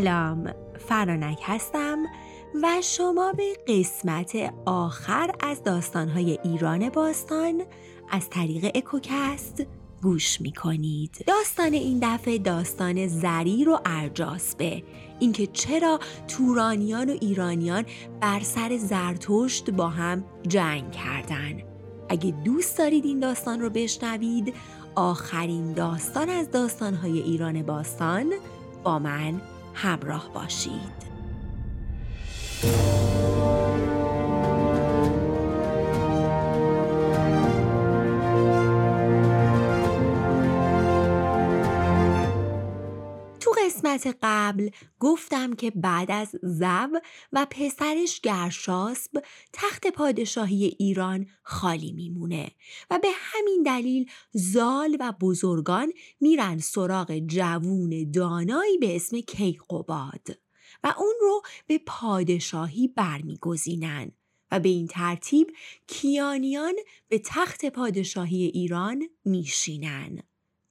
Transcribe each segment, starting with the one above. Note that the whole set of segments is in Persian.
سلام فرانک هستم و شما به قسمت آخر از داستانهای ایران باستان از طریق اکوکست گوش می کنید. داستان این دفعه داستان زریر و ارجاسبه اینکه چرا تورانیان و ایرانیان بر سر زرتشت با هم جنگ کردن اگه دوست دارید این داستان رو بشنوید آخرین داستان از داستانهای ایران باستان با من همراه باشید. قسمت قبل گفتم که بعد از زو و پسرش گرشاسب تخت پادشاهی ایران خالی میمونه و به همین دلیل زال و بزرگان میرن سراغ جوون دانایی به اسم کیقوباد و اون رو به پادشاهی برمیگزینن و به این ترتیب کیانیان به تخت پادشاهی ایران میشینن.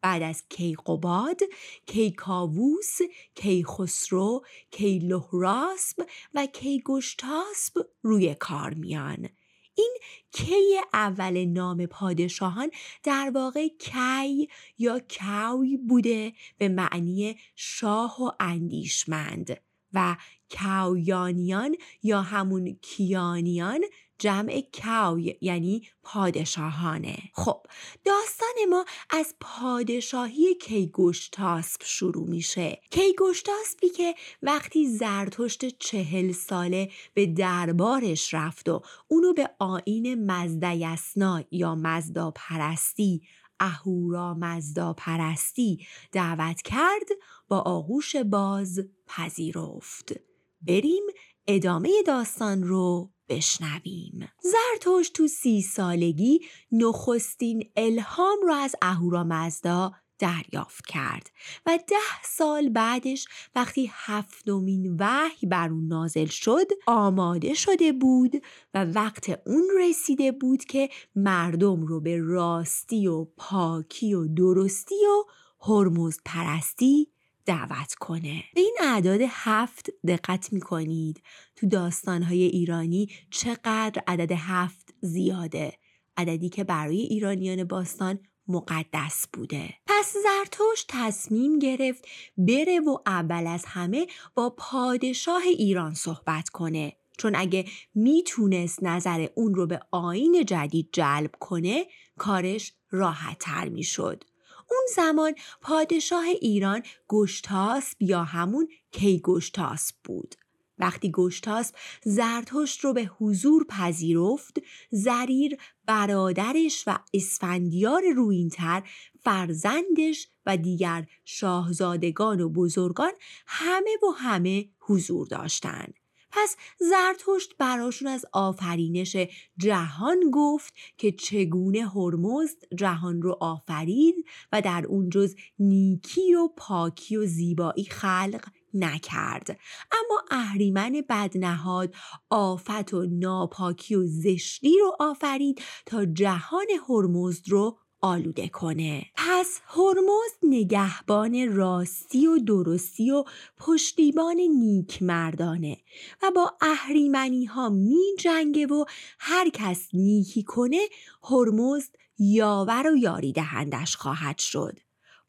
بعد از کیقوباد، کیکاووس، کیخسرو، کیلهراسب و کیگشتاسب روی کار میان. این کی اول نام پادشاهان در واقع کی یا کوی بوده به معنی شاه و اندیشمند و کویانیان یا همون کیانیان جمع کوی یعنی پادشاهانه. خب داستان ما از پادشاهی کیگشتاسب شروع میشه. کیگشتاسبی که وقتی زرتشت چهل ساله به دربارش رفت و اونو به آین مزدیسنا یا مزدا پرستی اهورا مزدا پرستی دعوت کرد با آغوش باز پذیرفت. بریم ادامه داستان رو بشنویم. زرتوش تو سی سالگی نخستین الهام را از اهورامزدا دریافت کرد و ده سال بعدش وقتی هفتمین وحی بر اون نازل شد آماده شده بود و وقت اون رسیده بود که مردم رو به راستی و پاکی و درستی و هرمز پرستی دعوت کنه. به این اعداد هفت دقت می‌کنید تو داستانهای ایرانی چقدر عدد هفت زیاده. عددی که برای ایرانیان باستان مقدس بوده. پس زرتوش تصمیم گرفت بره و اول از همه با پادشاه ایران صحبت کنه. چون اگه می‌تونست نظر اون رو به آین جدید جلب کنه کارش راحت تر می‌شد. اون زمان پادشاه ایران گشتاسب یا همون کیگشتاسب بود. وقتی گشتاسب زرتشت رو به حضور پذیرفت زریر برادرش و اسفندیار روینتر فرزندش و دیگر شاهزادگان و بزرگان همه و همه حضور داشتند پس زرتشت براشون از آفرینش جهان گفت که چگونه هرمزد جهان رو آفرید و در اون جز نیکی و پاکی و زیبایی خلق نکرد. اما اهریمن بدنهاد آفت و ناپاکی و زشتی رو آفرید تا جهان هرمزد رو آلوده کنه. پس هرمز نگهبان راستی و درستی و پشتیبان نیک مردانه و با اهریمنی ها می جنگه و هر کس نیکی کنه هرمزد یاور و یاری دهندش خواهد شد.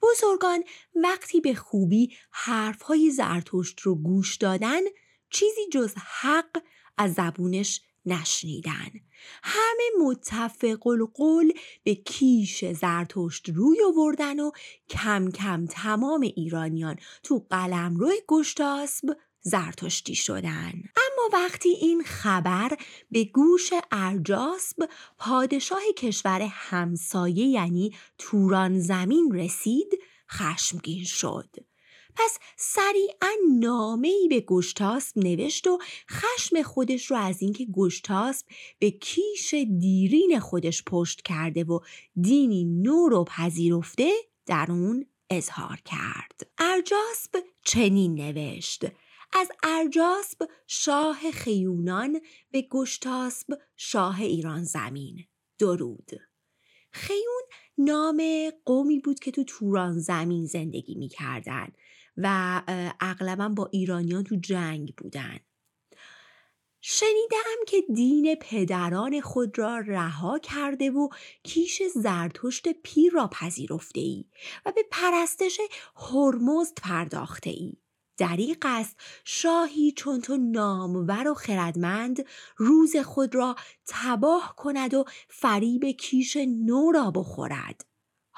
بزرگان وقتی به خوبی حرفهای زرتشت رو گوش دادن چیزی جز حق از زبونش نشنیدن. همه متفق القول به کیش زرتشت روی آوردن و کم کم تمام ایرانیان تو قلمرو گشتاسب زرتشتی شدن. اما وقتی این خبر به گوش ارجاسب پادشاه کشور همسایه یعنی توران زمین رسید خشمگین شد. پس سریعا نامه ای به گشتاسب نوشت و خشم خودش رو از اینکه گشتاسب به کیش دیرین خودش پشت کرده و دینی نو رو پذیرفته در اون اظهار کرد. ارجاسب چنین نوشت از ارجاسب شاه خیونان به گشتاسب شاه ایران زمین. درود. خیون نام قومی بود که تو توران زمین زندگی می‌کردن. و اغلبا با ایرانیان تو جنگ بودن شنیدم که دین پدران خود را رها کرده و کیش زرتشت پیر را پذیرفته ای و به پرستش هرمزد پرداخته ای. دریق است شاهی چون تو نامور و خردمند روز خود را تباه کند و فریب کیش نو را بخورد.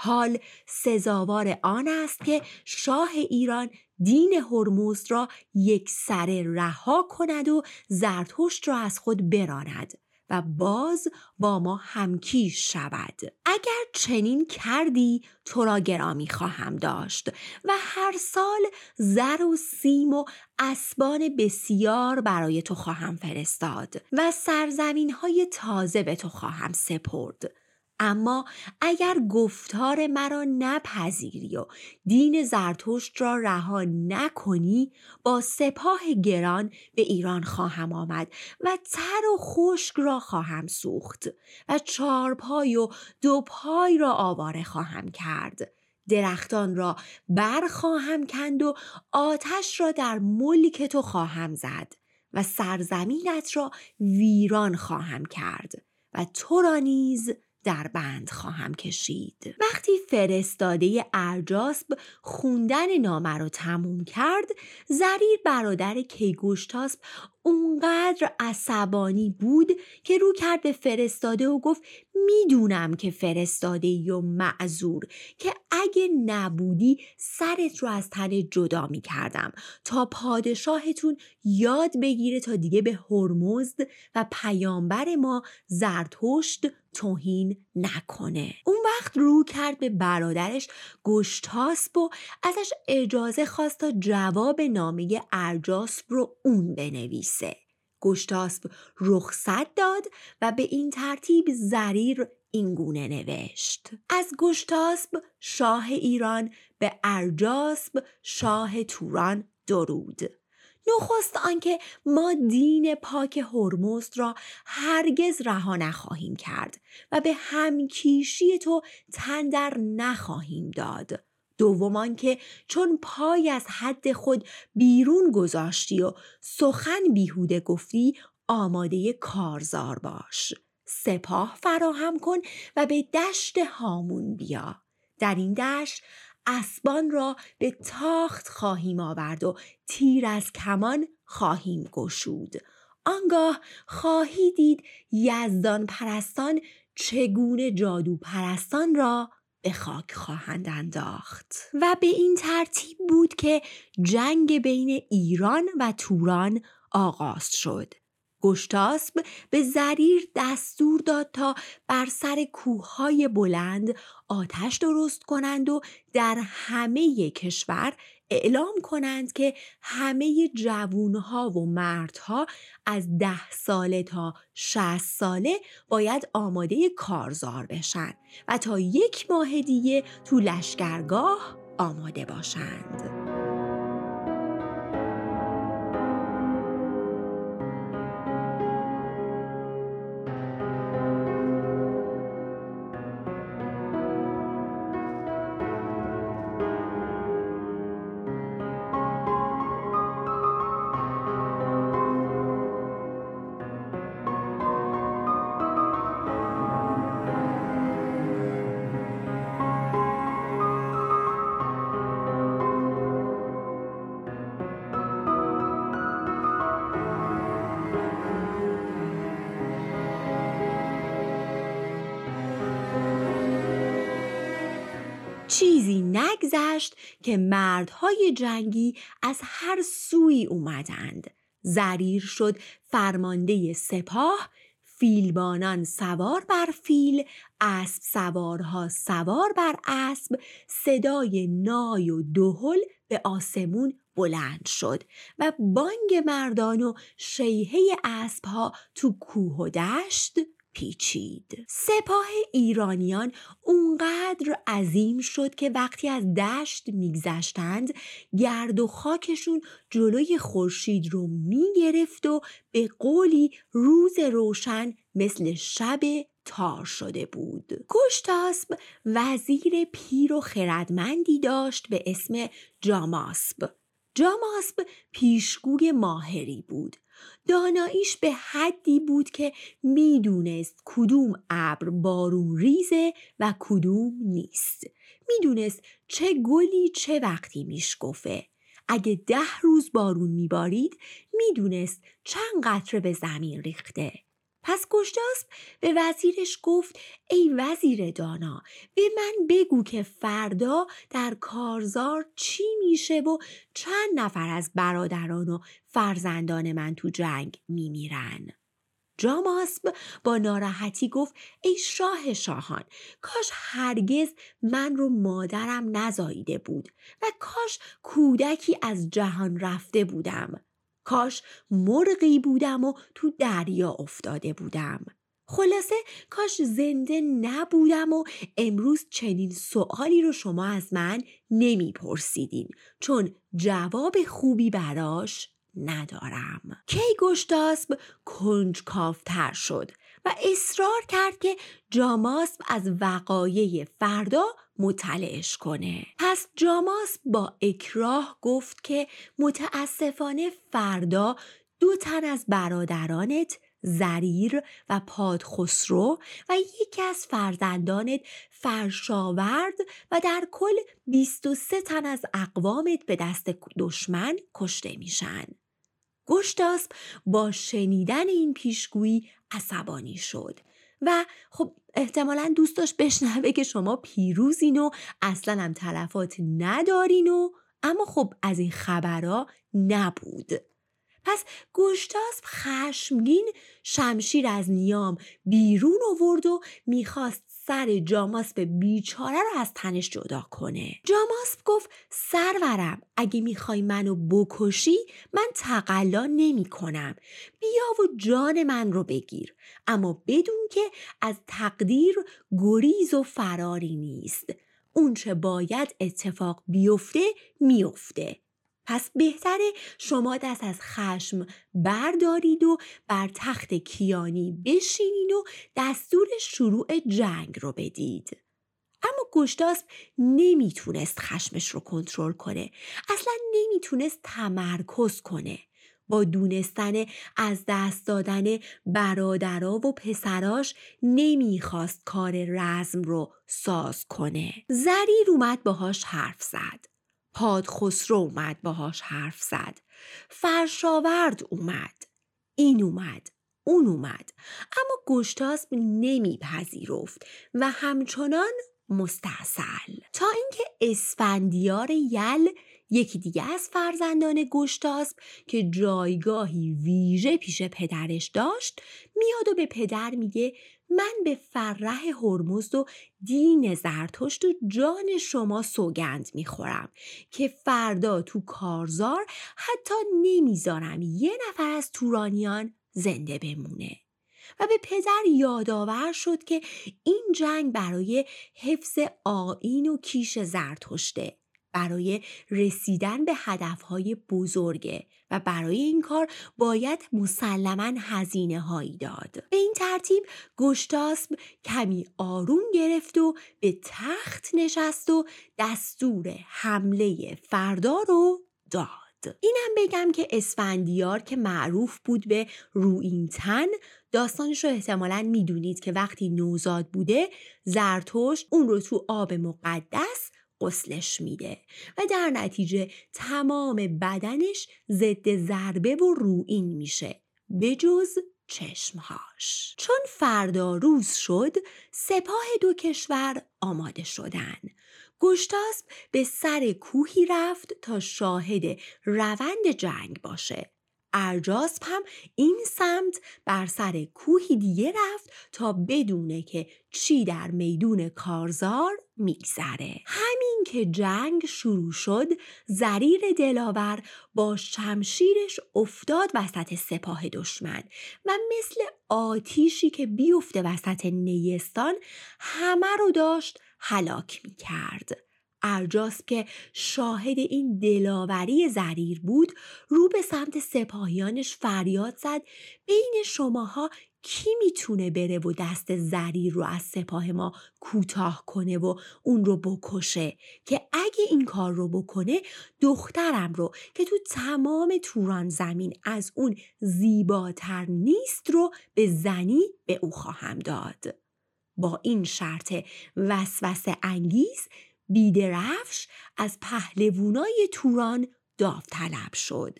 حال سزاوار آن است که شاه ایران دین هرموز را یک سر رها کند و زرتشت را از خود براند و باز با ما همکیش شود. اگر چنین کردی تو را گرامی خواهم داشت و هر سال زر و سیم و اسبان بسیار برای تو خواهم فرستاد و سرزمین های تازه به تو خواهم سپرد. اما اگر گفتار مرا نپذیری و دین زرتشت را رها نکنی با سپاه گران به ایران خواهم آمد و تر و خشک را خواهم سوخت و چارپای و دو پای را آواره خواهم کرد. درختان را برخواهم کند و آتش را در ملک تو خواهم زد و سرزمینت را ویران خواهم کرد و تو را نیز در بند خواهم کشید. وقتی فرستاده ارجاسب خوندن نامه رو تموم کرد زریر برادر کیگوشتاسب اونقدر عصبانی بود که رو کرد به فرستاده و گفت می‌دونم که فرستاده یا معذور که اگه نبودی سرت رو از تن جدا می‌کردم تا پادشاهتون یاد بگیره تا دیگه به هرمزد و پیامبر ما زرتشت توهین نکنه. اون وقت رو کرد به برادرش گشتاسب و ازش اجازه خواست تا جواب نامه ارجاسب رو اون بنویسه. گشتاسب رخصت داد و به این ترتیب زریر اینگونه نوشت. از گشتاسب شاه ایران به ارجاسب شاه توران درود. نخست آنکه ما دین پاک هرمزد را هرگز رها نخواهیم کرد و به همکیشی تو تندر نخواهیم داد. دوم که چون پای از حد خود بیرون گذاشتی و سخن بیهوده گفتی آماده کارزار باش. سپاه فراهم کن و به دشت هامون بیا. در این دشت اسبان را به تاخت خواهیم آورد و تیر از کمان خواهیم گشود. آنگاه خواهی دید یزدان پرستان چگونه جادو پرستان را به خاک خواهند انداخت. و به این ترتیب بود که جنگ بین ایران و توران آغاز شد. گشتاسب به زریر دستور داد تا بر سر کوههای بلند آتش درست کنند و در همه کشور اعلام کنند که همه جوونها و مردها از ده ساله تا شست ساله باید آماده کارزار بشن و تا یک ماه دیگه تو لشکرگاه آماده باشند. چیزی نگذشت که مردهای جنگی از هر سوی اومدند. زریر شد فرمانده سپاه فیلبانان سوار بر فیل اسب سوارها سوار بر اسب صدای نای و دهل به آسمون بلند شد و بانگ مردان و شیهه اسبها تو کوه و دشت پیچید سپاه ایرانیان اونقدر عظیم شد که وقتی از دشت میگذشتند گرد و خاکشون جلوی خورشید رو می‌گرفت و به قولی روز روشن مثل شب تار شده بود. گشتاسب وزیر پیر و خردمندی داشت به اسم جاماسب. جاماسب پیشگوی ماهری بود. داناییش به حدی بود که می‌دونست کدوم ابر بارون ریزه و کدوم نیست. می‌دونست چه گلی چه وقتی میشکفه. اگه ده روز بارون میبارید می‌دونست چند قطره به زمین ریخته. پس گشتاسب به وزیرش گفت ای وزیر دانا به من بگو که فردا در کارزار چی میشه و چند نفر از برادران و فرزندان من تو جنگ میمیرن. جاماسب با ناراحتی گفت ای شاه شاهان کاش هرگز من رو مادرم نزاییده بود و کاش کودکی از جهان رفته بودم کاش مرغی بودم و تو دریا افتاده بودم. خلاصه کاش زنده نبودم و امروز چنین سوالی رو شما از من نمیپرسیدین چون جواب خوبی براش ندارم. کی گشتاسب کنجکافتر شد؟ و اصرار کرد که جاماسب از وقایع فردا مطلعش کنه پس جاماسب با اکراه گفت که متاسفانه فردا دو تن از برادرانت زریر و پادخسرو و یکی از فرزندانت فرشاورد و در کل 23 تن از اقوامت به دست دشمن کشته میشن. گشتاسب با شنیدن این پیشگویی عصبانی شد و خب احتمالا دوست داشت بشنوه که شما پیروزین و اصلا هم تلفات ندارین و اما خب از این خبرها نبود. پس گشتاسب خشمگین شمشیر از نیام بیرون آورد و می‌خواست سر جاماسب بیچاره رو از تنش جدا کنه. جاماسب گفت سرورم اگه می‌خوای منو بکشی من تقلا نمی کنم بیا و جان من رو بگیر. اما بدون که از تقدیر گریز و فراری نیست. اونچه باید اتفاق بیفته میفته پس بهتره شما دست از خشم بردارید و بر تخت کیانی بشینید و دستور شروع جنگ رو بدید. اما گشتاسب نمی‌تونست خشمش رو کنترل کنه. اصلا نمی‌تونست تمرکز کنه. با دونستن از دست دادن برادرا و پسراش نمی‌خواست کار رزم رو ساز کنه. زریر اومد باهاش حرف زد. پادخسرو اومد باهاش حرف زد. فرشاورد اومد. این اومد اون اومد. اما گشتاسب نمیپذیرفت و همچنان مستاصل. تا اینکه اسفندیار یل یکی دیگه از فرزندان گشتاسب که جایگاهی ویژه پیش پدرش داشت میاد و به پدر میگه من به فرح هرمزد و دین زرتشت و جان شما سوگند می‌خورم که فردا تو کارزار حتی نمی‌ذارم یه نفر از تورانیان زنده بمونه. و به پدر یادآور شد که این جنگ برای حفظ آین و کیش زرتشته. برای رسیدن به هدفهای بزرگه و برای این کار باید مسلما هزینه هایی داد. به این ترتیب گشتاسب کمی آروم گرفت و به تخت نشست و دستور حمله فردا رو داد. اینم بگم که اسفندیار که معروف بود به روینتن داستانش رو احتمالا می‌دونید که وقتی نوزاد بوده زرتشت اون رو تو آب مقدس قسلش میده و در نتیجه تمام بدنش ضد ضربه و روین میشه به جز چشمهاش. چون فردا روز شد سپاه دو کشور آماده شدن. گشتاسب به سر کوهی رفت تا شاهد روند جنگ باشه. ارجاسب هم این سمت بر سر کوهی دیگه رفت تا بدونه که چی در میدون کارزار میگذره. همین که جنگ شروع شد زریر دلاور با شمشیرش افتاد وسط سپاه دشمن و مثل آتیشی که بیفته وسط نیستان همه رو داشت هلاک می‌کرد. ارجاس که شاهد این دلاوری زریر بود رو به سمت سپاهیانش فریاد زد بین شماها کی می‌تونه بره و دست زریر رو از سپاه ما کوتاه کنه و اون رو بکشه؟ که اگه این کار رو بکنه دخترم رو که تو تمام توران زمین از اون زیباتر نیست رو به زنی به او خواهم داد. با این شرط وسوسه انگیز بیدرفش از پهلوونای توران داوطلب شد.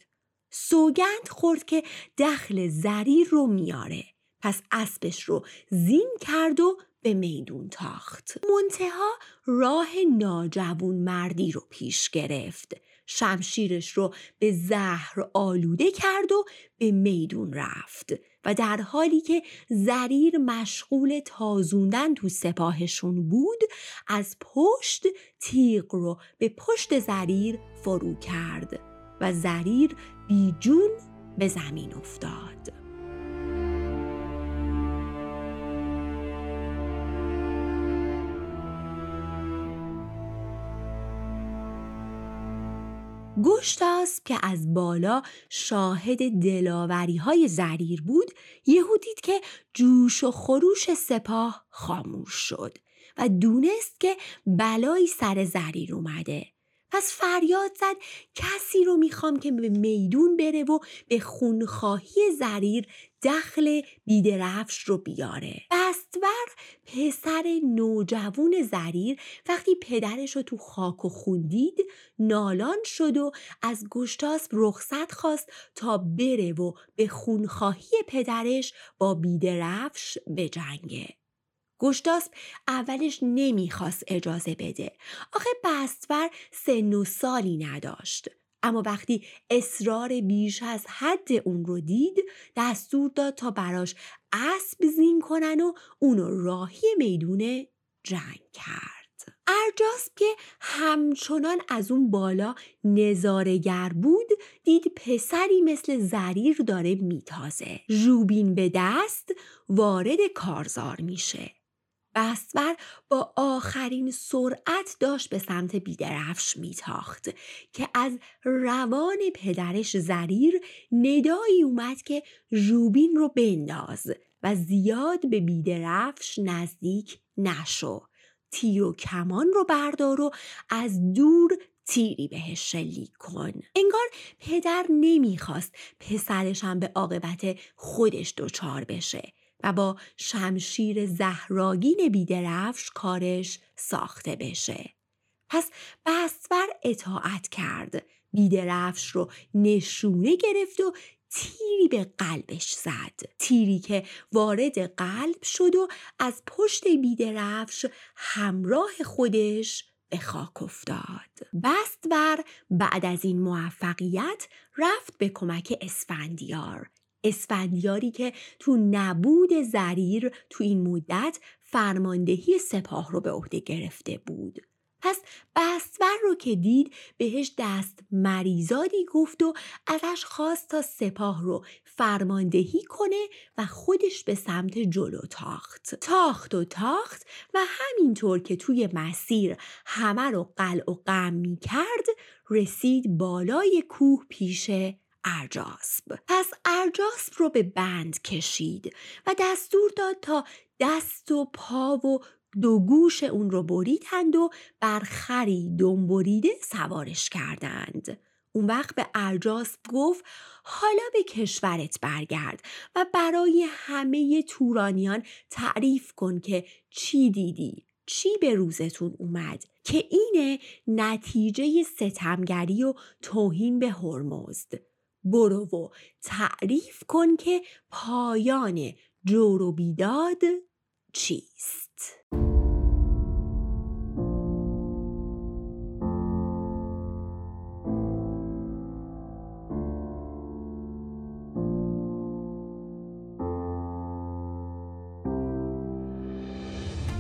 سوگند خورد که دخل زریر رو میاره. پس اسبش رو زین کرد و به میدون تاخت. منتها راه ناجوون مردی رو پیش گرفت. شمشیرش رو به زهر آلوده کرد و به میدون رفت و در حالی که زریر مشغول تازوندن تو سپاهشون بود از پشت تیغ رو به پشت زریر فرو کرد و زریر بیجون به زمین افتاد. گشتاسب که از بالا شاهد دلاوری های زریر بود یهو دید که جوش و خروش سپاه خاموش شد و دونست که بلایی سر زریر اومده. پس فریاد زد کسی رو می‌خوام که به میدون بره و به خونخواهی زریر دخل بیدرفش رو بیاره. بستور پسر نوجوون زریر وقتی پدرش رو تو خاک و خون دید نالان شد و از گشتاس رخصت خواست تا بره و به خونخواهی پدرش با بیدرفش بجنگه. گشتاسب اولش نمی‌خواست اجازه بده. آخه بستور سن و سالی نداشت. اما وقتی اصرار بیش از حد اون رو دید دستور داد تا براش اسب زین کنن و اونو راهی میدون جنگ کرد. ارجاسب که همچنان از اون بالا نظارگر بود دید پسری مثل زریر داره میتازه. ژوبین به دست وارد کارزار میشه. بستور با آخرین سرعت داشت به سمت بیدرفش میتاخت که از روان پدرش زریر ندایی اومد که روبین رو بنداز و زیاد به بیدرفش نزدیک نشو. تیر و کمان رو بردار و از دور تیری بهش شلیک کن. انگار پدر نمی‌خواست پسرشم به عاقبت خودش دچار بشه. و با شمشیر زهراگین بیدرفش کارش ساخته بشه. پس بستور اطاعت کرد. بیدرفش رو نشونه گرفت و تیری به قلبش زد. تیری که وارد قلب شد و از پشت بیدرفش همراه خودش به خاک افتاد. بستور بعد از این موفقیت رفت به کمک اسفندیار اسفندیاری که تو نبود زریر تو این مدت فرماندهی سپاه رو به عهده گرفته بود. پس بستور رو که دید بهش دست مریزادی گفت و ازش خواست تا سپاه رو فرماندهی کنه و خودش به سمت جلو تاخت تاخت و تاخت و همینطور که توی مسیر همه رو قلع و غم می کرد رسید بالای کوه پیشه ارجاسب پس ارجاسب رو به بند کشید و دستور داد تا دست و پا و دو گوش اون رو بریدند و بر خری دنبریده سوارش کردند. اون وقت به ارجاسب گفت حالا به کشورت برگرد و برای همه تورانیان تعریف کن که چی دیدی چی به روزتون اومد که اینه نتیجه ستمگری و توهین به هرمزد. برو و تعریف کن که پایان جور و بیداد چیست.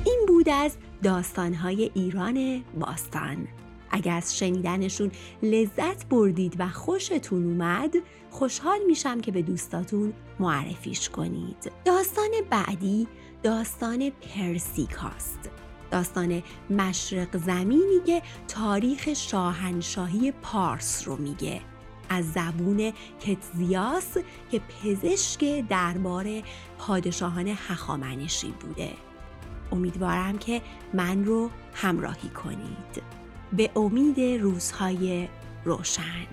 این بود از داستانهای ایران باستان. اگر از شنیدنشون لذت بردید و خوشتون اومد خوشحال میشم که به دوستاتون معرفیش کنید. داستان بعدی داستان پرسیکاست. داستان مشرق زمینی که تاریخ شاهنشاهی پارس رو میگه. از زبون کتزیاس که پزشک دربار پادشاهان هخامنشی بوده. امیدوارم که من رو همراهی کنید. به امید روزهای روشن.